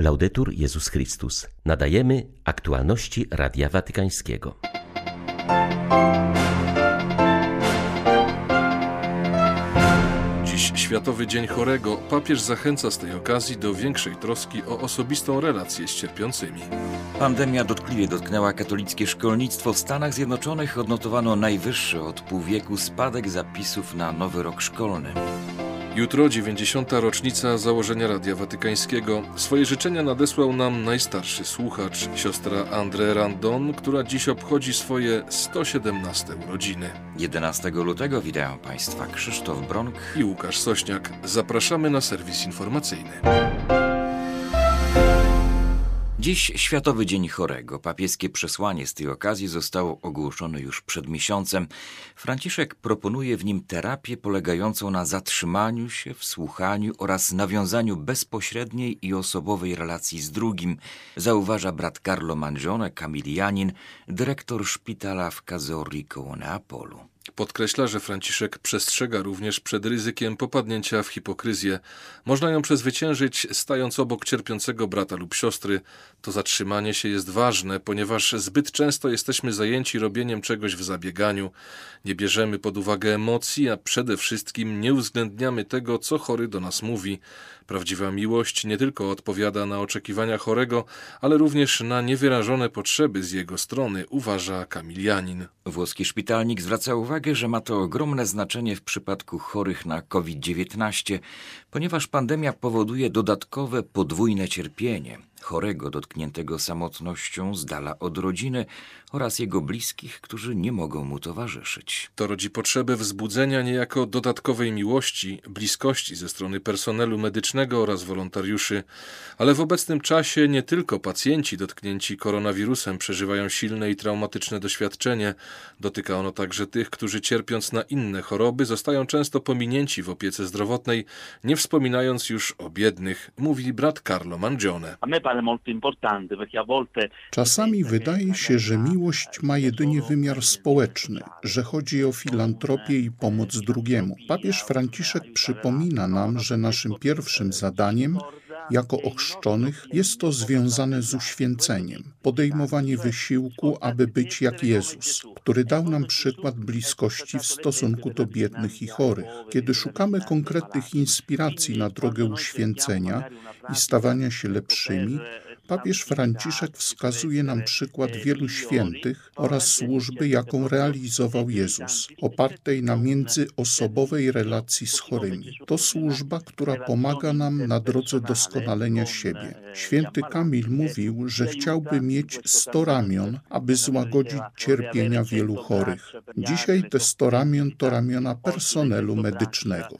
Laudetur Jezus Chrystus. Nadajemy aktualności Radia Watykańskiego. Dziś Światowy Dzień Chorego. Papież zachęca z tej okazji do większej troski o osobistą relację z cierpiącymi. Pandemia dotkliwie dotknęła katolickie szkolnictwo. W Stanach Zjednoczonych odnotowano najwyższy od pół wieku spadek zapisów na nowy rok szkolny. Jutro 90. rocznica założenia Radia Watykańskiego. Swoje życzenia nadesłał nam najstarszy słuchacz, siostra André Randon, która dziś obchodzi swoje 117 urodziny. 11 lutego witają Państwa Krzysztof Bronk i Łukasz Sośniak. Zapraszamy na serwis informacyjny. Dziś Światowy Dzień Chorego. Papieskie przesłanie z tej okazji zostało ogłoszone już przed miesiącem. Franciszek proponuje w nim terapię polegającą na zatrzymaniu się, wsłuchaniu oraz nawiązaniu bezpośredniej i osobowej relacji z drugim, zauważa brat Carlo Mangione, kamilianin, dyrektor szpitala w Cazorri koło Neapolu. Podkreśla, że Franciszek przestrzega również przed ryzykiem popadnięcia w hipokryzję. Można ją przezwyciężyć, stając obok cierpiącego brata lub siostry. To zatrzymanie się jest ważne, ponieważ zbyt często jesteśmy zajęci robieniem czegoś w zabieganiu. Nie bierzemy pod uwagę emocji, a przede wszystkim nie uwzględniamy tego, co chory do nas mówi. Prawdziwa miłość nie tylko odpowiada na oczekiwania chorego, ale również na niewyrażone potrzeby z jego strony, uważa Kamilianin. Włoski szpitalnik zwraca uwagę, że ma to ogromne znaczenie w przypadku chorych na COVID-19, ponieważ pandemia powoduje dodatkowe podwójne cierpienie chorego dotkniętego samotnością z dala od rodziny oraz jego bliskich, którzy nie mogą mu towarzyszyć. To rodzi potrzebę wzbudzenia niejako dodatkowej miłości, bliskości ze strony personelu medycznego oraz wolontariuszy, ale w obecnym czasie nie tylko pacjenci dotknięci koronawirusem przeżywają silne i traumatyczne doświadczenie. Dotyka ono także tych, którzy cierpiąc na inne choroby zostają często pominięci w opiece zdrowotnej, nie wspominając już o biednych, mówi brat Carlo Mangione. Czasami wydaje się, że miłość ma jedynie wymiar społeczny, że chodzi o filantropię i pomoc drugiemu. Papież Franciszek przypomina nam, że naszym pierwszym zadaniem jako ochrzczonych jest to związane z uświęceniem, podejmowanie wysiłku, aby być jak Jezus, który dał nam przykład bliskości w stosunku do biednych i chorych. Kiedy szukamy konkretnych inspiracji na drogę uświęcenia i stawania się lepszymi, Papież Franciszek wskazuje nam przykład wielu świętych oraz służby, jaką realizował Jezus, opartej na międzyosobowej relacji z chorymi. To służba, która pomaga nam na drodze doskonalenia siebie. Święty Kamil mówił, że chciałby mieć sto ramion, aby złagodzić cierpienia wielu chorych. Dzisiaj te sto ramion to ramiona personelu medycznego.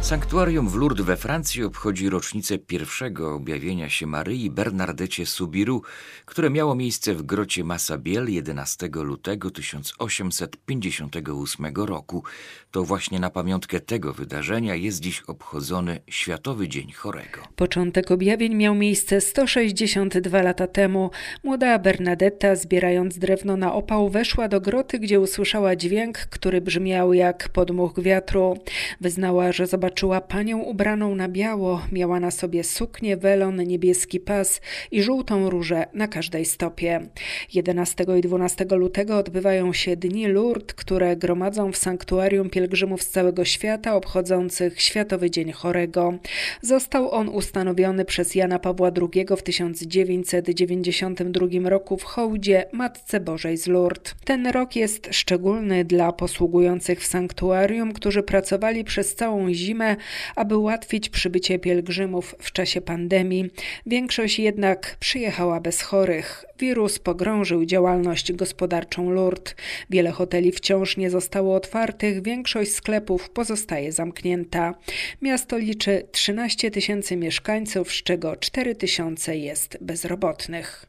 Sanktuarium w Lourdes we Francji obchodzi rocznicę pierwszego objawienia się Maryi Bernardecie Subiru, które miało miejsce w grocie Massabielle 11 lutego 1858 roku. To właśnie na pamiątkę tego wydarzenia jest dziś obchodzony Światowy Dzień Chorego. Początek objawień miał miejsce 162 lata temu. Młoda Bernadetta, zbierając drewno na opał, weszła do groty, gdzie usłyszała dźwięk, który brzmiał jak podmuch wiatru. Wyznała, że zobaczyła zobaczyła panią ubraną na biało, miała na sobie suknię, welon, niebieski pas i żółtą różę na każdej stopie. 11 i 12 lutego odbywają się Dni Lourdes, które gromadzą w sanktuarium pielgrzymów z całego świata obchodzących Światowy Dzień Chorego. Został on ustanowiony przez Jana Pawła II w 1992 roku w hołdzie Matce Bożej z Lourdes. Ten rok jest szczególny dla posługujących w sanktuarium, którzy pracowali przez całą zimę aby ułatwić przybycie pielgrzymów w czasie pandemii. Większość jednak przyjechała bez chorych. Wirus pogrążył działalność gospodarczą Lourdes. Wiele hoteli wciąż nie zostało otwartych, większość sklepów pozostaje zamknięta. Miasto liczy 13 tysięcy mieszkańców, z czego 4 tysiące jest bezrobotnych.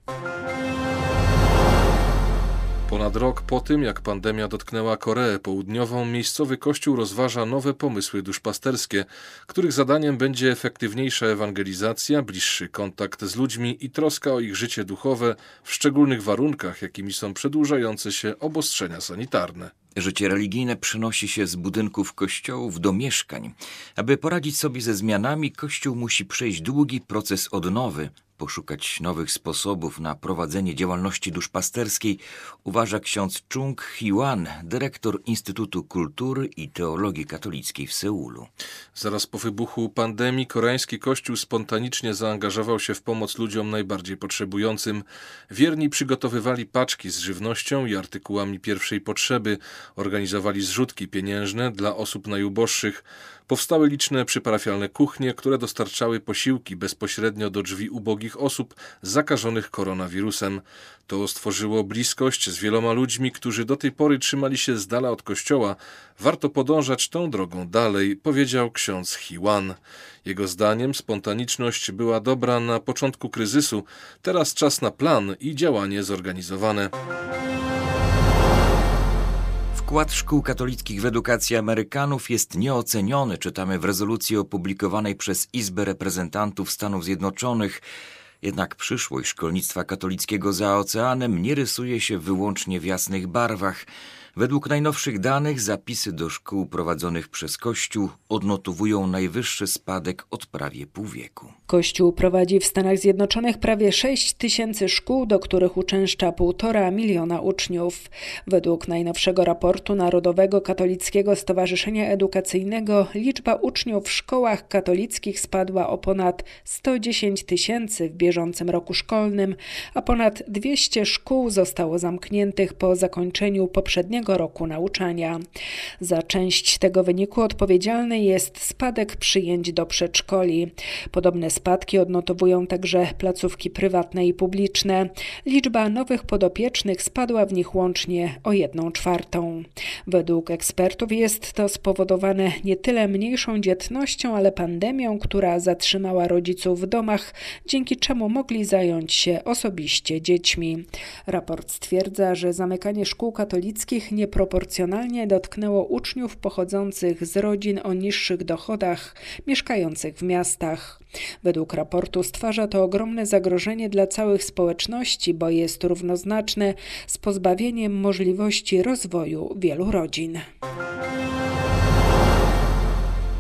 Ponad rok po tym, jak pandemia dotknęła Koreę Południową, miejscowy kościół rozważa nowe pomysły duszpasterskie, których zadaniem będzie efektywniejsza ewangelizacja, bliższy kontakt z ludźmi i troska o ich życie duchowe w szczególnych warunkach, jakimi są przedłużające się obostrzenia sanitarne. Życie religijne przenosi się z budynków kościołów do mieszkań. Aby poradzić sobie ze zmianami, kościół musi przejść długi proces odnowy, poszukać nowych sposobów na prowadzenie działalności duszpasterskiej, uważa ksiądz Chung Hiwan, dyrektor Instytutu Kultury i Teologii Katolickiej w Seulu. Zaraz po wybuchu pandemii koreański kościół spontanicznie zaangażował się w pomoc ludziom najbardziej potrzebującym. Wierni przygotowywali paczki z żywnością i artykułami pierwszej potrzeby, organizowali zrzutki pieniężne dla osób najuboższych. Powstały liczne przyparafialne kuchnie, które dostarczały posiłki bezpośrednio do drzwi ubogich osób zakażonych koronawirusem. To stworzyło bliskość z wieloma ludźmi, którzy do tej pory trzymali się z dala od kościoła. Warto podążać tą drogą dalej, powiedział ksiądz Hiwan. Jego zdaniem spontaniczność była dobra na początku kryzysu, teraz czas na plan i działanie zorganizowane. Wkład szkół katolickich w edukację Amerykanów jest nieoceniony, czytamy w rezolucji opublikowanej przez Izbę Reprezentantów Stanów Zjednoczonych. Jednak przyszłość szkolnictwa katolickiego za oceanem nie rysuje się wyłącznie w jasnych barwach. Według najnowszych danych zapisy do szkół prowadzonych przez Kościół odnotowują najwyższy spadek od prawie pół wieku. Kościół prowadzi w Stanach Zjednoczonych prawie 6 tysięcy szkół, do których uczęszcza półtora miliona uczniów. Według najnowszego raportu Narodowego Katolickiego Stowarzyszenia Edukacyjnego liczba uczniów w szkołach katolickich spadła o ponad 110 tysięcy w bieżącym roku szkolnym, a ponad 200 szkół zostało zamkniętych po zakończeniu poprzedniego roku nauczania. Za część tego wyniku odpowiedzialny jest spadek przyjęć do przedszkoli. Podobne spadki odnotowują także placówki prywatne i publiczne. Liczba nowych podopiecznych spadła w nich łącznie o jedną czwartą. Według ekspertów jest to spowodowane nie tyle mniejszą dzietnością, ale pandemią, która zatrzymała rodziców w domach, dzięki czemu mogli zająć się osobiście dziećmi. Raport stwierdza, że zamykanie szkół katolickich nieproporcjonalnie dotknęło uczniów pochodzących z rodzin o niższych dochodach, mieszkających w miastach. Według raportu stwarza to ogromne zagrożenie dla całych społeczności, bo jest równoznaczne z pozbawieniem możliwości rozwoju wielu rodzin.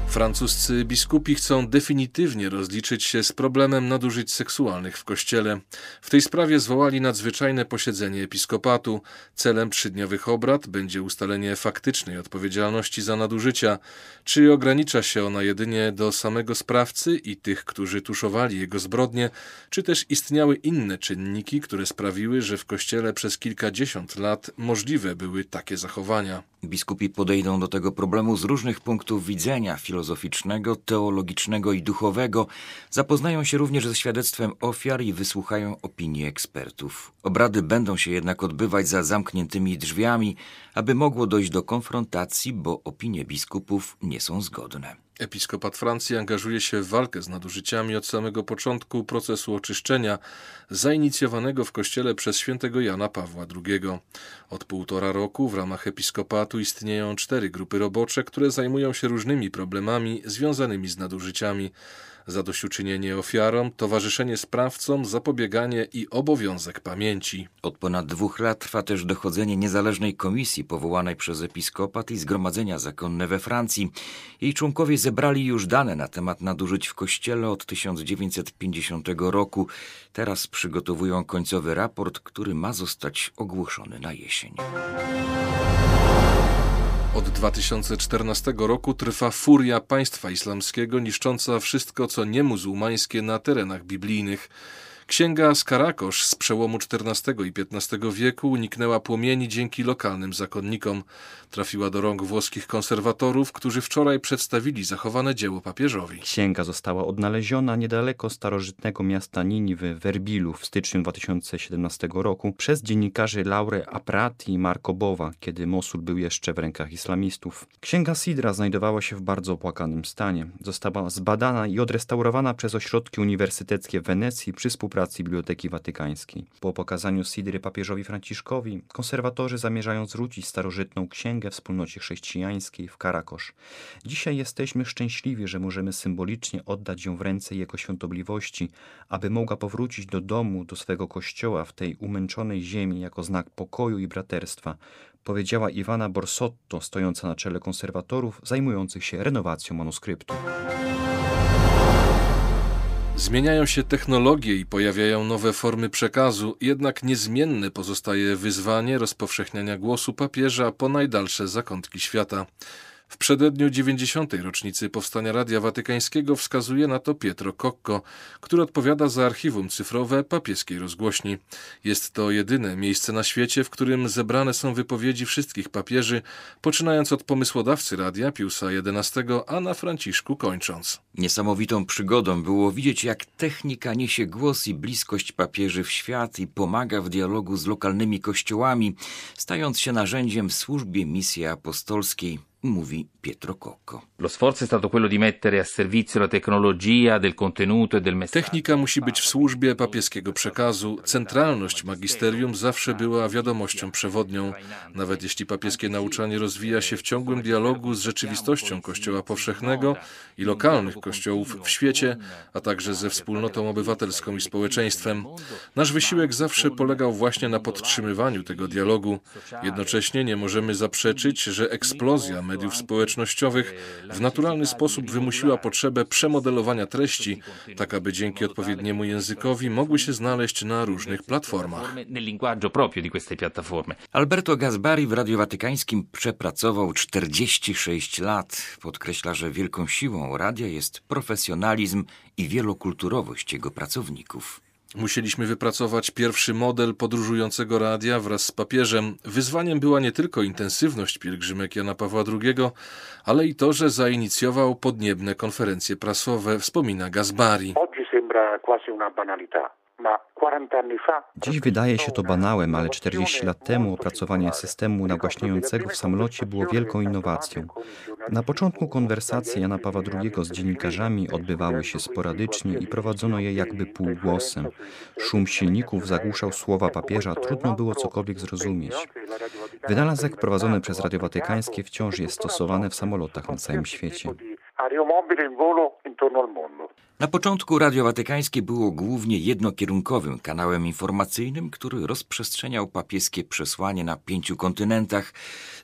Francuscy biskupi chcą definitywnie rozliczyć się z problemem nadużyć seksualnych w kościele. W tej sprawie zwołali nadzwyczajne posiedzenie episkopatu. Celem trzydniowych obrad będzie ustalenie faktycznej odpowiedzialności za nadużycia. Czy ogranicza się ona jedynie do samego sprawcy i tych, którzy tuszowali jego zbrodnie, czy też istniały inne czynniki, które sprawiły, że w kościele przez kilkadziesiąt lat możliwe były takie zachowania. Biskupi podejdą do tego problemu z różnych punktów widzenia filozoficznego, teologicznego i duchowego. Zapoznają się również ze świadectwem ofiar i wysłuchają opinii ekspertów. Obrady będą się jednak odbywać za zamkniętymi drzwiami, aby mogło dojść do konfrontacji, bo opinie biskupów nie są zgodne. Episkopat Francji angażuje się w walkę z nadużyciami od samego początku procesu oczyszczenia, zainicjowanego w kościele przez świętego Jana Pawła II. Od półtora roku w ramach episkopatu istnieją cztery grupy robocze, które zajmują się różnymi problemami związanymi z nadużyciami zadośćuczynienie ofiarom, towarzyszenie sprawcom, zapobieganie i obowiązek pamięci. Od ponad dwóch lat trwa też dochodzenie niezależnej komisji powołanej przez episkopat i zgromadzenia zakonne we Francji. Jej członkowie zebrali już dane na temat nadużyć w kościele od 1950 roku. Teraz przygotowują końcowy raport, który ma zostać ogłoszony na jesień. Od 2014 roku trwa furia państwa islamskiego niszcząca wszystko, co niemuzułmańskie na terenach biblijnych. Księga z Karakosz z przełomu XIV i XV wieku uniknęła płomieni dzięki lokalnym zakonnikom. Trafiła do rąk włoskich konserwatorów, którzy wczoraj przedstawili zachowane dzieło papieżowi. Księga została odnaleziona niedaleko starożytnego miasta Niniwy w w styczniu 2017 roku przez dziennikarzy Laurę Aprat i Marco Bowa, kiedy Mosul był jeszcze w rękach islamistów. Księga Sidra znajdowała się w bardzo opłakanym stanie. Została zbadana i odrestaurowana przez ośrodki uniwersyteckie w Wenecji przy współpracy współpracy Biblioteki Watykańskiej. Po pokazaniu Sidry papieżowi Franciszkowi, konserwatorzy zamierzają zwrócić starożytną księgę wspólnocie chrześcijańskiej w Karakosz. Dzisiaj jesteśmy szczęśliwi, że możemy symbolicznie oddać ją w ręce Jego świątobliwości, aby mogła powrócić do domu, do swego kościoła w tej umęczonej ziemi jako znak pokoju i braterstwa, powiedziała Iwana Borsotto, stojąca na czele konserwatorów zajmujących się renowacją manuskryptu. Zmieniają się technologie i pojawiają nowe formy przekazu, jednak niezmienne pozostaje wyzwanie rozpowszechniania głosu papieża po najdalsze zakątki świata. W przededniu 90. rocznicy powstania Radia Watykańskiego wskazuje na to Pietro Cocco, który odpowiada za archiwum cyfrowe papieskiej rozgłośni. Jest to jedyne miejsce na świecie, w którym zebrane są wypowiedzi wszystkich papieży, poczynając od pomysłodawcy radia Piusa XI, a na Franciszku kończąc. Niesamowitą przygodą było widzieć, jak technika niesie głos i bliskość papieży w świat i pomaga w dialogu z lokalnymi kościołami, stając się narzędziem w służbie misji apostolskiej mówi Pietro Cocco. Lo sforzo è stato quello di mettere a servizio la tecnologia del contenuto e del messaggio. Technika musi być w służbie papieskiego przekazu. Centralność magisterium zawsze była wiadomością przewodnią. Nawet jeśli papieskie nauczanie rozwija się w ciągłym dialogu z rzeczywistością Kościoła powszechnego i lokalnych kościołów w świecie, a także ze wspólnotą obywatelską i społeczeństwem, nasz wysiłek zawsze polegał właśnie na podtrzymywaniu tego dialogu. Jednocześnie nie możemy zaprzeczyć, że eksplozja mediów społecznościowych w naturalny sposób wymusiła potrzebę przemodelowania treści, tak aby dzięki odpowiedniemu językowi mogły się znaleźć na różnych platformach. Alberto Gasbari w Radiu Watykańskim przepracował 46 lat. Podkreśla, że wielką siłą radia jest profesjonalizm i wielokulturowość jego pracowników. Musieliśmy wypracować pierwszy model podróżującego radia wraz z papieżem. Wyzwaniem była nie tylko intensywność pielgrzymek Jana Pawła II, ale i to, że zainicjował podniebne konferencje prasowe, wspomina Gasbari. Dziś wydaje się to banałem, ale 40 lat temu opracowanie systemu nagłaśniającego w samolocie było wielką innowacją. Na początku konwersacje Jana Pawła II z dziennikarzami odbywały się sporadycznie i prowadzono je jakby półgłosem. Szum silników zagłuszał słowa papieża, trudno było cokolwiek zrozumieć. Wynalazek prowadzony przez Radio Watykańskie wciąż jest stosowany w samolotach na całym świecie. Na początku Radio Watykańskie było głównie jednokierunkowym kanałem informacyjnym, który rozprzestrzeniał papieskie przesłanie na pięciu kontynentach.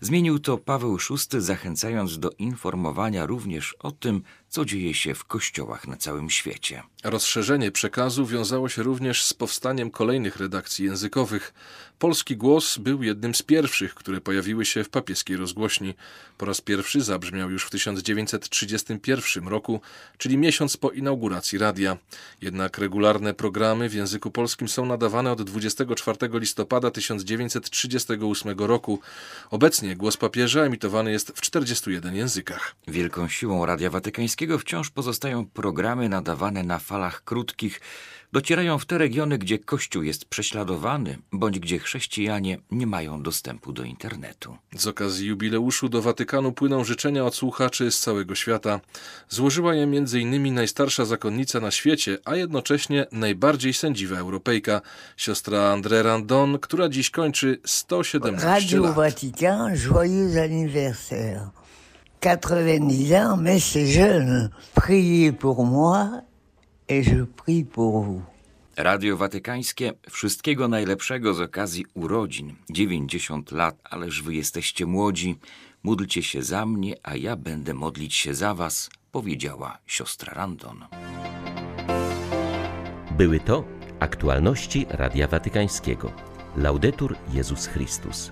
Zmienił to Paweł VI, zachęcając do informowania również o tym, co dzieje się w kościołach na całym świecie. Rozszerzenie przekazu wiązało się również z powstaniem kolejnych redakcji językowych. Polski głos był jednym z pierwszych, które pojawiły się w papieskiej rozgłośni. Po raz pierwszy zabrzmiał już w 1931 roku, czyli miesiąc po inauguracji radia. Jednak regularne programy w języku polskim są nadawane od 24 listopada 1938 roku. Obecnie głos papieża emitowany jest w 41 językach. Wielką siłą Radia Watykańskiego wciąż pozostają programy nadawane na falach krótkich, docierają w te regiony, gdzie Kościół jest prześladowany, bądź gdzie chrześcijanie nie mają dostępu do internetu. Z okazji jubileuszu do Watykanu płyną życzenia od słuchaczy z całego świata. Złożyła je m.in. najstarsza zakonnica na świecie, a jednocześnie najbardziej sędziwa Europejka, siostra André Randon, która dziś kończy 117 Radio lat. Vatican, joyeux anniversaire. 90 ans, mais c'est jeune. Priez pour moi et je prie pour vous. Radio Watykańskie wszystkiego najlepszego z okazji urodzin. 90 lat, ależ wy jesteście młodzi. Módlcie się za mnie, a ja będę modlić się za was, powiedziała siostra Randon. Były to aktualności Radia Watykańskiego. Laudetur Jezus Chrystus.